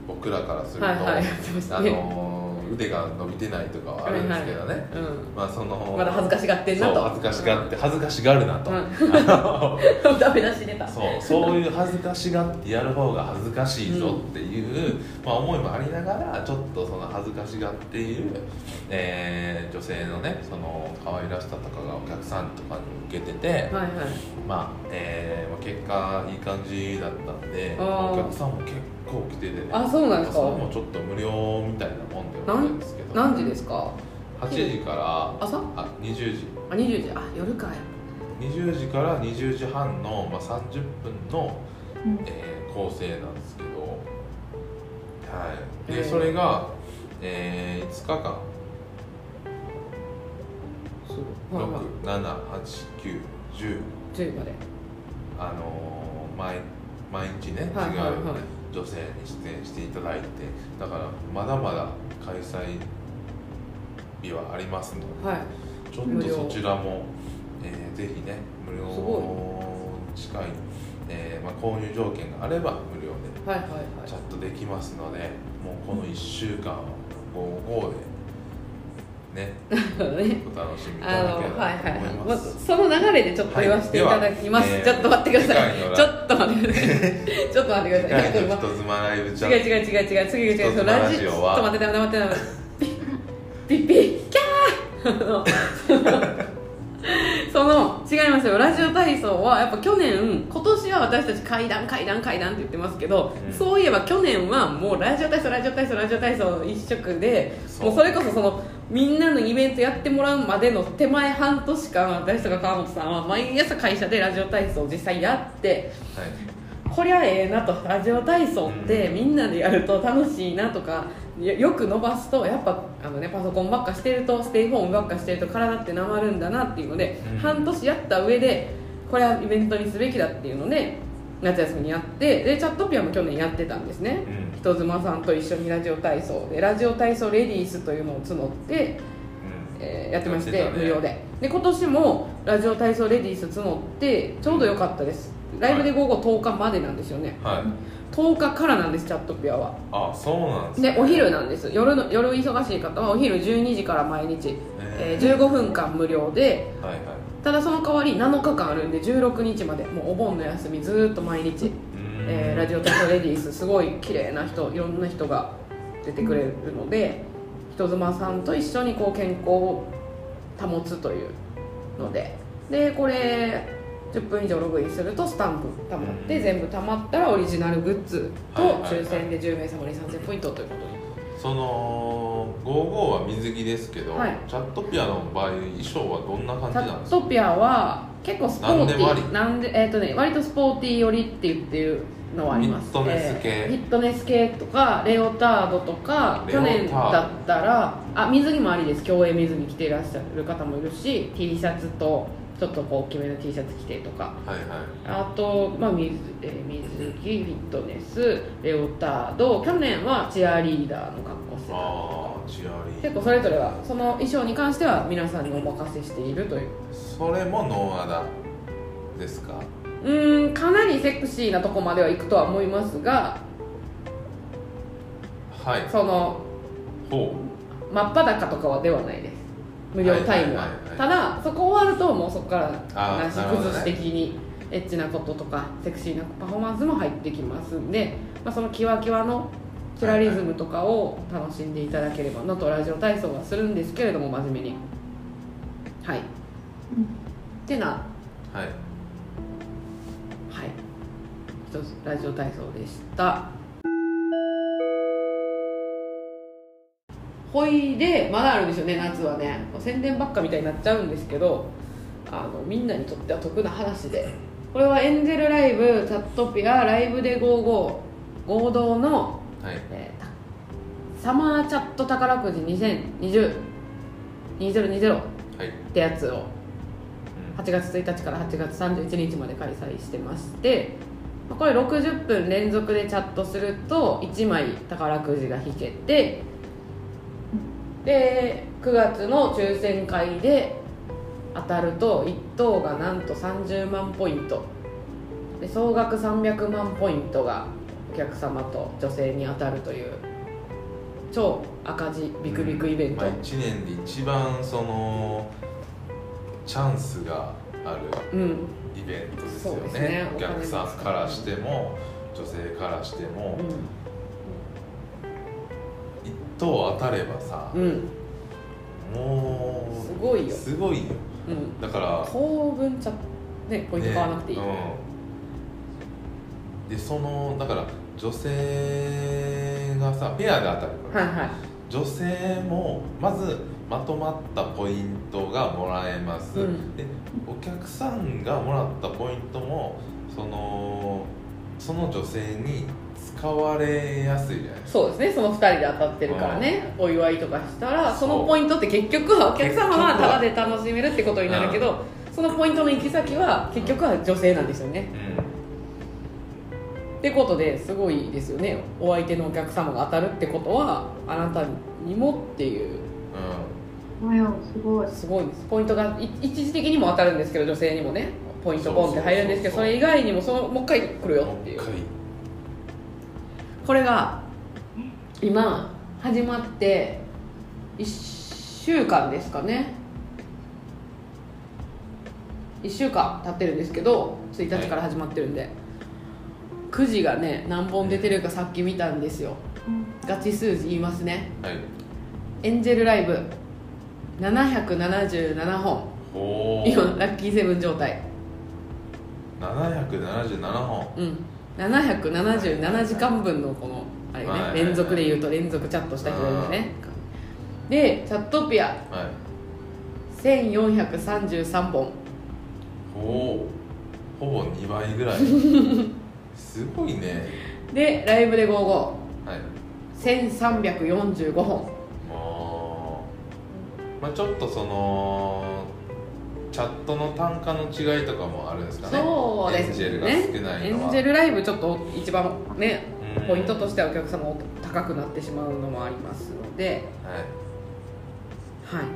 僕らからすると、はいはいあね。の腕が伸びてないとかはあるんですけどね、うん。まあそのまだ恥ずかしがってんなと。恥ずかしがって恥ずかしがるなと、うん。ダメ出し出たそうそういう恥ずかしがってやる方が恥ずかしいぞっていう、まあ、思いもありながらちょっとその恥ずかしがっている、えー女性のねその可愛らしさとかがお客さんとかに受けてて、はいはい。まあえーまあ、結果いい感じだったんでお客さんも結構来ててね。あそうなんですか？それもちょっと無料みたいなもんではあるんですけど何時ですか？8時から朝？あ20時。あ20時。あ夜か。20時から20時半の、まあ、30分の、うん。えー構成なんですけど、はい、で、えー。それが、えー、5日間。そう。はいはい67891 10まで。あのー毎毎日ね、はいはいはい。違う女性に出演していただいてだからまだまだ開催日はありますのではい。ちょっとそちらも、えーぜひね無料近い、えーまあ、購入条件があれば無料でチャットできますのでもうこの1週間は55でね。ね。お楽しみいあのただければはいはいと思いはい、ます。その流れでちょっと言わせていただきます、はい。ではちょっと待ってください。えーちょっと待ってください。ちょっと待ってください。次回の人妻ライブ。チャ違う違う違う違う次違う違う。ラジちょっラジオはと待って。待って待って待って。ピッピッキャーあのその違いますよ。ラジオ体操はやっぱ去年今年は私たち階段階段階段って言ってますけど、うん。そういえば去年はもうラジオ体操ラジオ体操ラジオ体操一色でもうそれこそそのみんなのイベントやってもらうまでの手前半年間私とか川本さんは毎朝会社でラジオ体操を実際やってはい。こりゃええなと。ラジオ体操ってうんみんなでやると楽しいなとかよよく伸ばすとやっぱあの、ね、パソコンばっかしてるとステイホームばっかしてると体ってなまるんだなっていうので、うん。半年やった上でこれはイベントにすべきだっていうので夏休みにやってでチャットピアも去年やってたんですね、うん。人妻さんと一緒にラジオ体操でラジオ体操レディースというのを募ってうんえーやってましてね無料で。で今年もラジオ体操レディース募ってちょうどよかったです。ライブで午後10日までなんですよね。はい。10日からなんですチャットピアは。あそうなんですでお昼なんです。夜の夜忙しい方はお昼12時から毎日、ええー15分間無料で。はいはい。ただその代わり7日間あるんで16日まで。もうお盆の休みずーっと毎日、うーん。えーラジオ体操レディースすごい綺麗な人いろんな人が出てくれるので人妻さんと一緒にこう健康を保つというので。でこれ10分以上ログインするとスタンプたまってうん。全部たまったらオリジナルグッズと抽選で10名様に3000ポイントという。ことでその55は水着ですけど、はい。チャットピアの場合衣装はどんな感チャじなんですか？ットピアは結構スポーティー。なんでえっ、とね割とスポーティー寄りって言ってるのはあります。フィットネス系。えーフィットネス系とかレオタードとか去年だったらあ水着もありです。競泳水着着ていらっしゃる方もいるし T シャツとちょっとこう大きめの T シャツ着てとか。はいはい。あと、まあ水えー水着フィットネスレオタード。去年はチアリーダーの格好してた。ああチアリー。結構それぞれはその衣装に関しては皆さんにお任せしているという。それもノーアダですか？うーんかなりセクシーなとこまでは行くとは思いますがはい。そのほ真っ裸とかはではないです。無料タイムは,、はいはいはいはい。ただそこ終わるともうそこからあーなしなるほどね。崩し的にエッチなこととかセクシーなパフォーマンスも入ってきますんで、まあ、そのキワキワのプラリズムとかを楽しんでいただければなとラジオ体操はするんですけれども真面目に。はい。ってなうはいラジオ体操でした。ほいでまだあるんですよね夏はね。宣伝ばっかみたいになっちゃうんですけどあのみんなにとっては得な話で。これはエンゼルライブチャットピアライブで55合同の、はい。えーサマーチャット宝くじ2020 2020はい。ってやつをうん。8月1日から8月31日まで開催してましてまあこれ60分連続でチャットすると1枚宝くじが引けてで9月の抽選会で当たると1等がなんと30万ポイント。で総額300万ポイントがお客様と女性に当たるという超赤字ビクビクイベント、まあ、1年で一番そのチャンスがある。うん。イベントですよね。ね。お客さんからしても女性からしても、一等当たればさうん、うん、もうすごいよ。すごいよ。うん。だから当分ちゃねポイント買わなくていい、ねうん、でそのだから女性がさペアで当たるから、はいはい。女性もまずまとまったポイントがもらえます、うん。でお客さんがもらったポイントもそのその女性に使われやすいじゃないですか。そうですね。その2人で当たってるからね、お祝いとかしたらそのポイントって結局はお客様は結局はタダで楽しめるってことになるけど、そのポイントの行き先は結局は女性なんですよね、ってことですごいですよね。お相手のお客様が当たるってことはあなたにもっていう。うん、すごい。すごいです。ポイントがい一時的にも当たるんですけど女性にもね。ポイントポンって入るんですけどそれ以外にもそのもう一回来るよっていう。これが今始まって1週間ですかね。1週間経ってるんですけど1日から始まってるんで、くじがね何本出てるかさっき見たんですよ。うん。ガチ数字言いますね。はい。エンジェルライブ777本。おお今ラッキーセブン状態。777本。うん。777時間分のこのあれね、連続で言うと連続チャットした人がいるんでねでチャットピア。はい。1433本。おおほぼ2倍ぐらい。すごいね。でライブで55はい。1345本まあちょっとそのチャットの単価の違いとかもあるんですかね。そうですエンジェルがね少ないのは。エンジェルライブちょっと一番ねうん。ポイントとしてはお客様高くなってしまうのもありますので。はい。はい。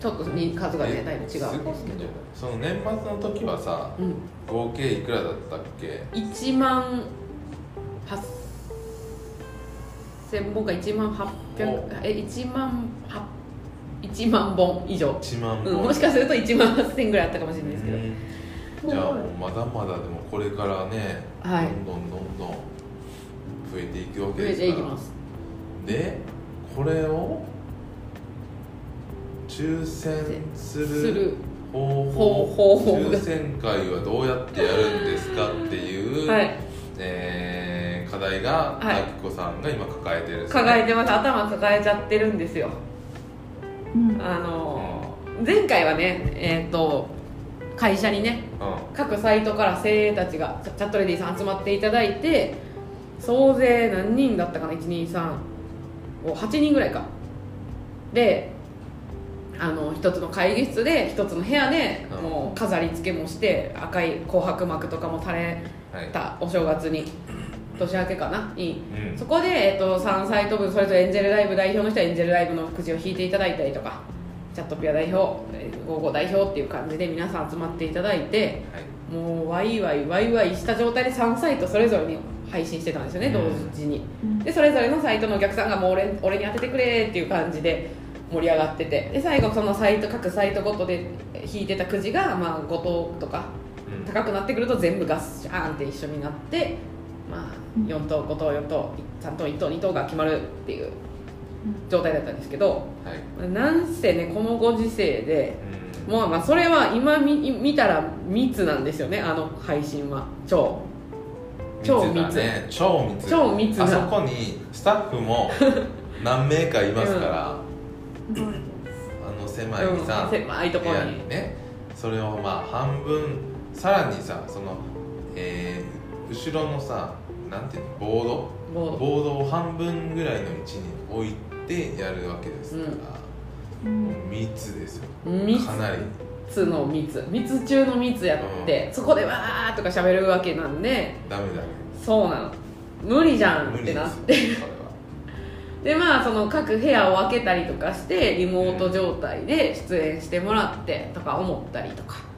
ちょっとに数がねだいぶ違うんですけど。その年末の時はさうん。合計いくらだったっけ？1万8000本か1万800え1万8 1万本以上、1万うん、本もしかすると1万8000ぐらいあったかもしれないですけど、うんじゃあもうまだまだでもこれからね、はい。どんどんどんどん増えていくわけ増えですから。ていきます。でこれを抽選する方法方法抽選会はどうやってやるんですかっていう、はい。えー課題がはい。あきこさんが今抱えてる。んです抱えてます。頭抱えちゃってるんですよ。うんあの前回はねえっ、と会社にねう各サイトから精鋭たちがチャットレディさん集まっていただいて総勢何人だったかな1238人ぐらいか。であの一つの会議室で一つの部屋でうん。もう飾り付けもして赤い紅白幕とかも垂れんはい。たお正月に年明けかな？にうん。そこで、えっと、3サイト分それぞれエンジェルライブ代表の人はエンジェルライブのくじを引いていただいたりとかチャットピア代表えー55代表っていう感じで皆さん集まっていただいてはい。もうワイワイワイワイした状態で3サイトそれぞれに配信してたんですよね、うん。同時に。うん。でそれぞれのサイトのお客さんがもう俺俺に当ててくれっていう感じで盛り上がっててで最後そのサイト各サイトごとで引いてたくじが、まあ、5等とかうん。高くなってくると全部ガスシャーンって一緒になって、まあ、4等5等4等3等1等2等が決まるっていう状態だったんですけどはい。なんせねこのご時世でうん。もうまあそれは今見見たら密なんですよねあの配信は。超。超密だね。超密。超密な。あそこにスタッフも 何名かいますから、すごいあの狭いさ、うん狭いところにね。それをまあ半分さらにさその、えー後ろのさなんていうの？ボード？ボード。を半分ぐらいの位置に置いてやるわけですから、うん。もう密ですよ。密？かなり。密の密。密中の密やって、そこでわーとか喋るわけなんで。ダメだ。ねそうなの。無理じゃん無理って。なっですてそれは。でまあその各部屋を開けたりとかしてリモート状態で出演してもらってとか思ったりとか。うん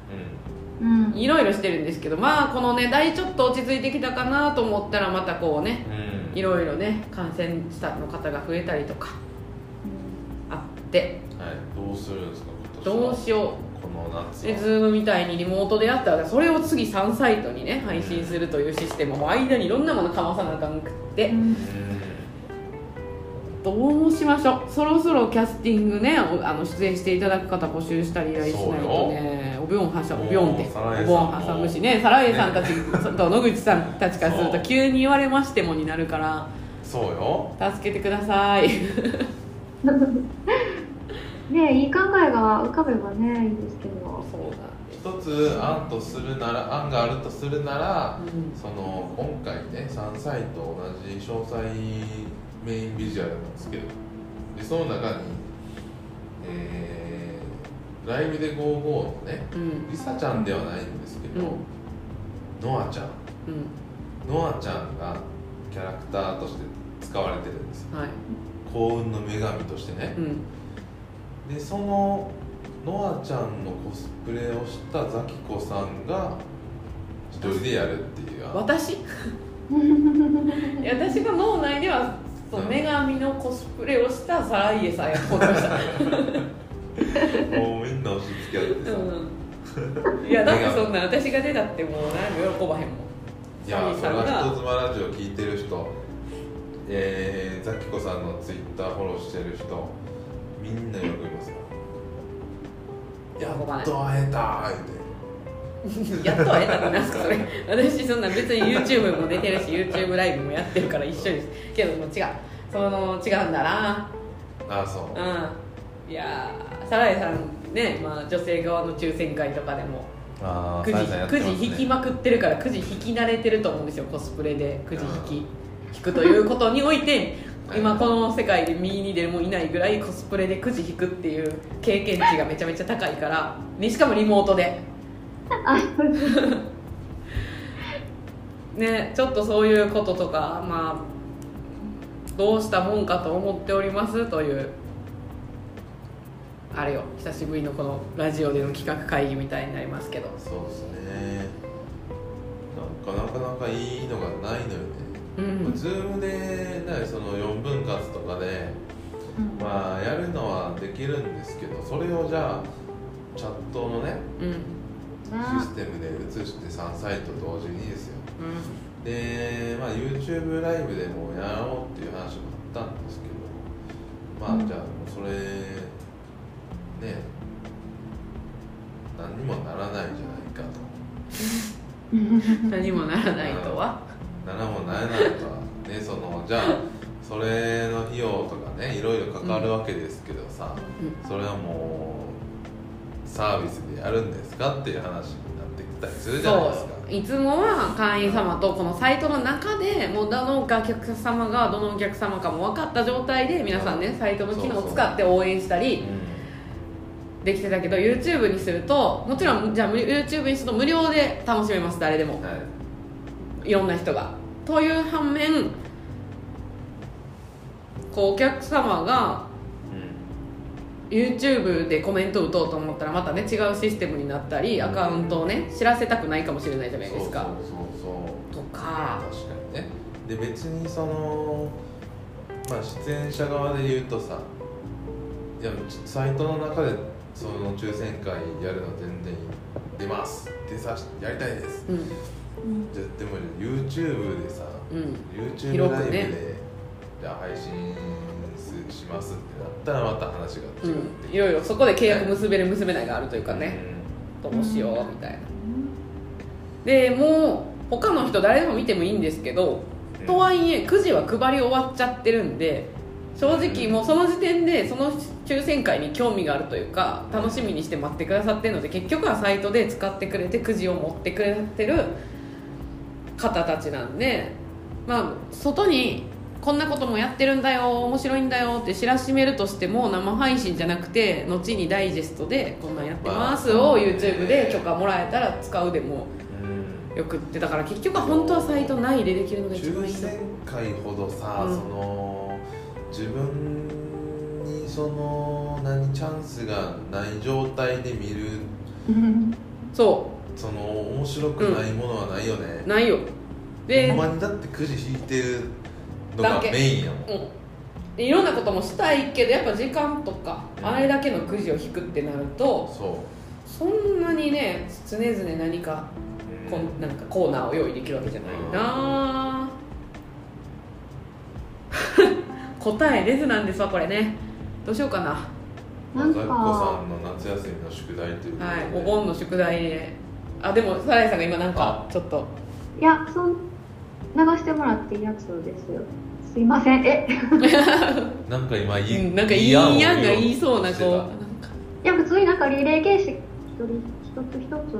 いろいろしてるんですけどまあこの値段ちょっと落ち着いてきたかなと思ったらまたこうねうん。いろいろね感染者の方が増えたりとかあって。はい。どうするんですか今年は。どうしよこの夏うでは Zoom みたいにリモートでやったらそれを次3サイトにね配信するというシステムも間にいろんなものかまさなあかんくって、うん。うんどうしましょう。そろそろキャスティングねおあの出演していただく方募集したり依頼しないとねお盆はしゃお盆って。もうサラエおさん挟むしね。サラエさんたちと野口さんたちからすると急に言われましてもになるから。そうよ。助けてください。ねいい考えが浮かべばねいいですけど。そうなんです一つ案とするなら案があるとするならうんその今回ね3サイト同じ詳細メインビジュアルなんですけどでその中に、えーライブで55のねうん。リサちゃんではないんですけど、うん。ノアちゃん。うん。ノアちゃんがキャラクターとして使われてるんですよ。はい。幸運の女神としてね。うん。でそのノアちゃんのコスプレをしたザキコさんが一人でやるっていう。案私？いや私が脳内ではその女神のコスプレをしたサライエさんやと思ました。もうみんな押し付け合ってさ、うん、いやだってそんな私が出たってもう何も喜ばへんもん。いやそれは人妻ラジオ聞いてる人。えー、ザキコさんのツイッターフォローしてる人。みんな喜びますよやっと会えた言うて やっと会えたってなんすかそれ。私そんな別に YouTube も出てるし YouTube ライブもやってるから一緒ですけどもう違う。その違うんだな。あそう。うん。いやーサラエさんね、まあ、女性側の抽選会とかでもくじね。じ引きまくってるからくじ引き慣れてると思うんですよコスプレで。くじ引き引くということにおいてはい 今この世界で右にでもいないぐらいコスプレでくじ引くっていう経験値がめちゃめちゃ高いから。ねしかもリモートで。あ ねちょっとそういうこととかまあどうしたもんかと思っておりますというあれよ久しぶりのこのラジオでの企画会議みたいになりますけど。そうですね。なんかなかなかいいのがないのよね、うん。ズームで、ね、その4分割とかでまあやるのはできるんですけどそれをじゃあチャットのねうんシステムで移して3サイト同時にですよ。で、まあ、YouTube ライブでもやろうっていう話もあったんですけどまあうん。じゃあもうそれね何にもならないじゃないかと。うん。何もならないとは？ならもならないとは。ねそのじゃあそれの費用とかねいろいろかかるわけですけどさ、うそれはもうサービスでやるんですかっていう話になってきたりするじゃないですか。いつもは会員様とこのサイトの中でもうどのお客様がどのお客様かも分かった状態で皆さんねサイトの機能を使って応援したりできてたけど YouTube にするともちろんじゃあ YouTube にすると無料で楽しめます誰でも。い。いろんな人が。という反面こうお客様が YouTube でコメント打とうと思ったらまたね違うシステムになったりアカウントをね知らせたくないかもしれないじゃないですか。そうそうとか。確かにね。で別にそのまあ出演者側で言うとさいやサイトの中でその抽選会やるの全然出ます。出さしやりたいです。うん。じゃあでも YouTube でさうん。YouTube ライブで、じゃあ配信ますってなったらまた話が違うう。ん、いろいろそこで契約結べる結べないがあるというかね、どうしようみたいな。でもう他の人誰でも見てもいいんですけど、うん。とはいえくじは配り終わっちゃってるんで正直もうその時点でその抽選会に興味があるというか楽しみにして待ってくださってるので結局はサイトで使ってくれてくじを持ってくれてる方たちなんでまあ外にこんなこともやってるんだよ面白いんだよって知らしめるとしても生配信じゃなくて後にダイジェストでこんなんやってますをまあ YouTube で許可もらえたら使うでもうん。よくって。だから結局は本当はサイト内でできるのが一番抽いいの選会ほどさ、うん。その自分にその何チャンスがない状態で見るそうその面白くないものはないよね、ないよでほん。まにだってくじ引いてるのがだけ。メインやもん。うん。でいろんなこともしたいけどやっぱ時間とかうん。あれだけのくじを引くってなるとそそんなにね常々何かう、こんなんかコーナーを用意できるわけじゃないな。答え出ずなんですわこれね。どうしようかな。なんざっこか。さんの夏休みの宿題ということで、はい。お盆の宿題で。あでもサライさんが今なんかちょっと。いやそん流してもらっていいやつですよ。すいません。え？なんか今いい、うんなんかいいやんがを言いそうなしてたこうなんかいや普通になんかリレー形式一人一つ。一つ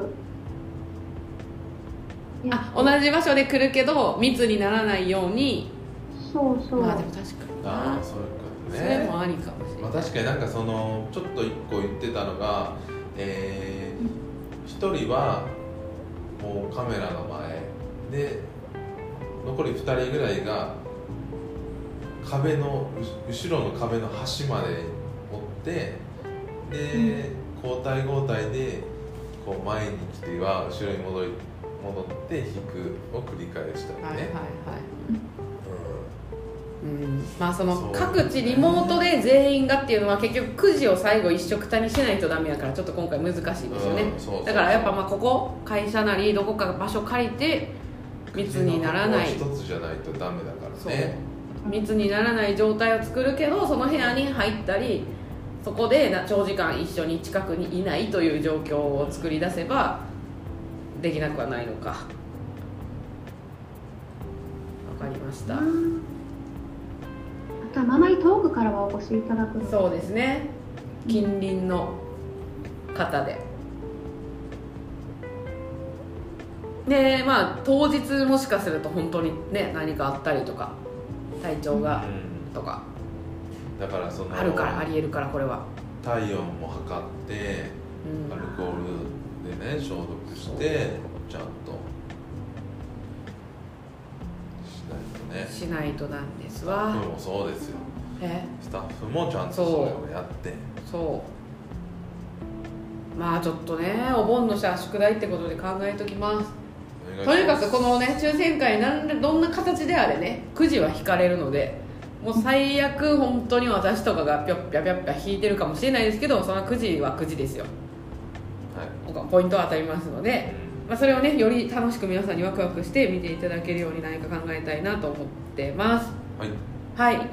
やあ同じ場所で来るけど密にならないように。そうそう、まあでも確かにな。ああそういうことそねれもありかもしれまあ、ない、確かになんかそのちょっと一個言ってたのがえー一人はもうカメラの前で残り2人ぐらいが壁のう後ろの壁の端まで追ってで、交代交代でこう前に来ては後ろに戻り戻って引くを繰り返したりね、はいはいはい。ううん。まあその各地リモートで全員がっていうのは結局くじを最後一緒くたにしないとダメやからちょっと今回難しいですよね、うんそうそう。だからやっぱまあここ会社なりどこか場所借りて密にならない。一つじゃないとダメだからそう。ね密にならない状態を作るけどその部屋に入ったりそこでな長時間一緒に近くにいないという状況を作り出せばできなくはないのか。わかりました、うんあとはあまり遠くからはお越しいただくのそうですね。近隣の方ででまあ当日もしかすると本当にね何かあったりとか体調がうん。とか。だからそのあるからありえるからこれは、体温も測ってうん。アルコールでね消毒してちゃんと。しないとね。しないとなんですスタッわフもそうですよ。え？スタッフもちゃんとそれをやって。そう。まあちょっとねお盆のさ宿題ってことで考えときますとにかくこのね抽選会なんでどんな形であれねくじは引かれるのでもう最悪本当に私とかがぴょっぴゃぴゃっぴゃ引いてるかもしれないですけどそのくじはくじですよ。はい。ポイントは当たりますので、まあ、それをねより楽しく皆さんにワクワクして見ていただけるように何か考えたいなと思ってます。はい。はい。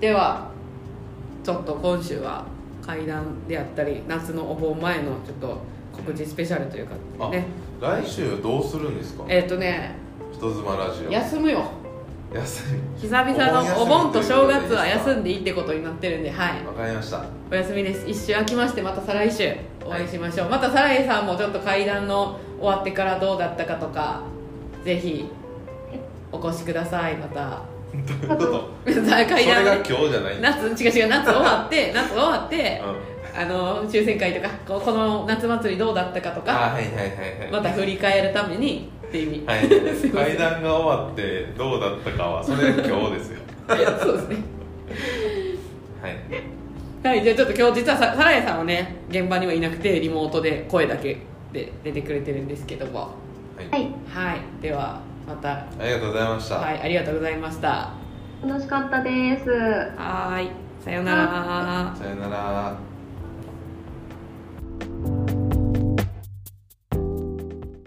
ではちょっと今週は階段であったり夏のお盆前のちょっと告知スペシャルというかね来週はどうするんですか？えっ、とね人妻ラジオ。休むよ。休み。久々のお盆と正月は休んでいいってことになってるんではい。わかりました。お休みです。一週空きましてまた再来週お会いしましょう、またサライさんもちょっと階段の終わってからどうだったかとかぜひお越しください。また。どういうこと？階それが段今日じゃない夏違う違う夏終わって夏終わってうんあの抽選会とかこうこの夏祭りどうだったかとあかはいはいはいはい。また振り返るためにっていう意味、はい すいません。階段が終わってどうだったかはそれ今日ですよ。そうですね。はい。はいじゃあちょっと今日実はさサラヤさんはね現場にはいなくてリモートで声だけで出てくれてるんですけども。はい、はい。はい。ではまた。ありがとうございました、はいありがとうございました。楽しかったです。はーい。さようなら。さよなら you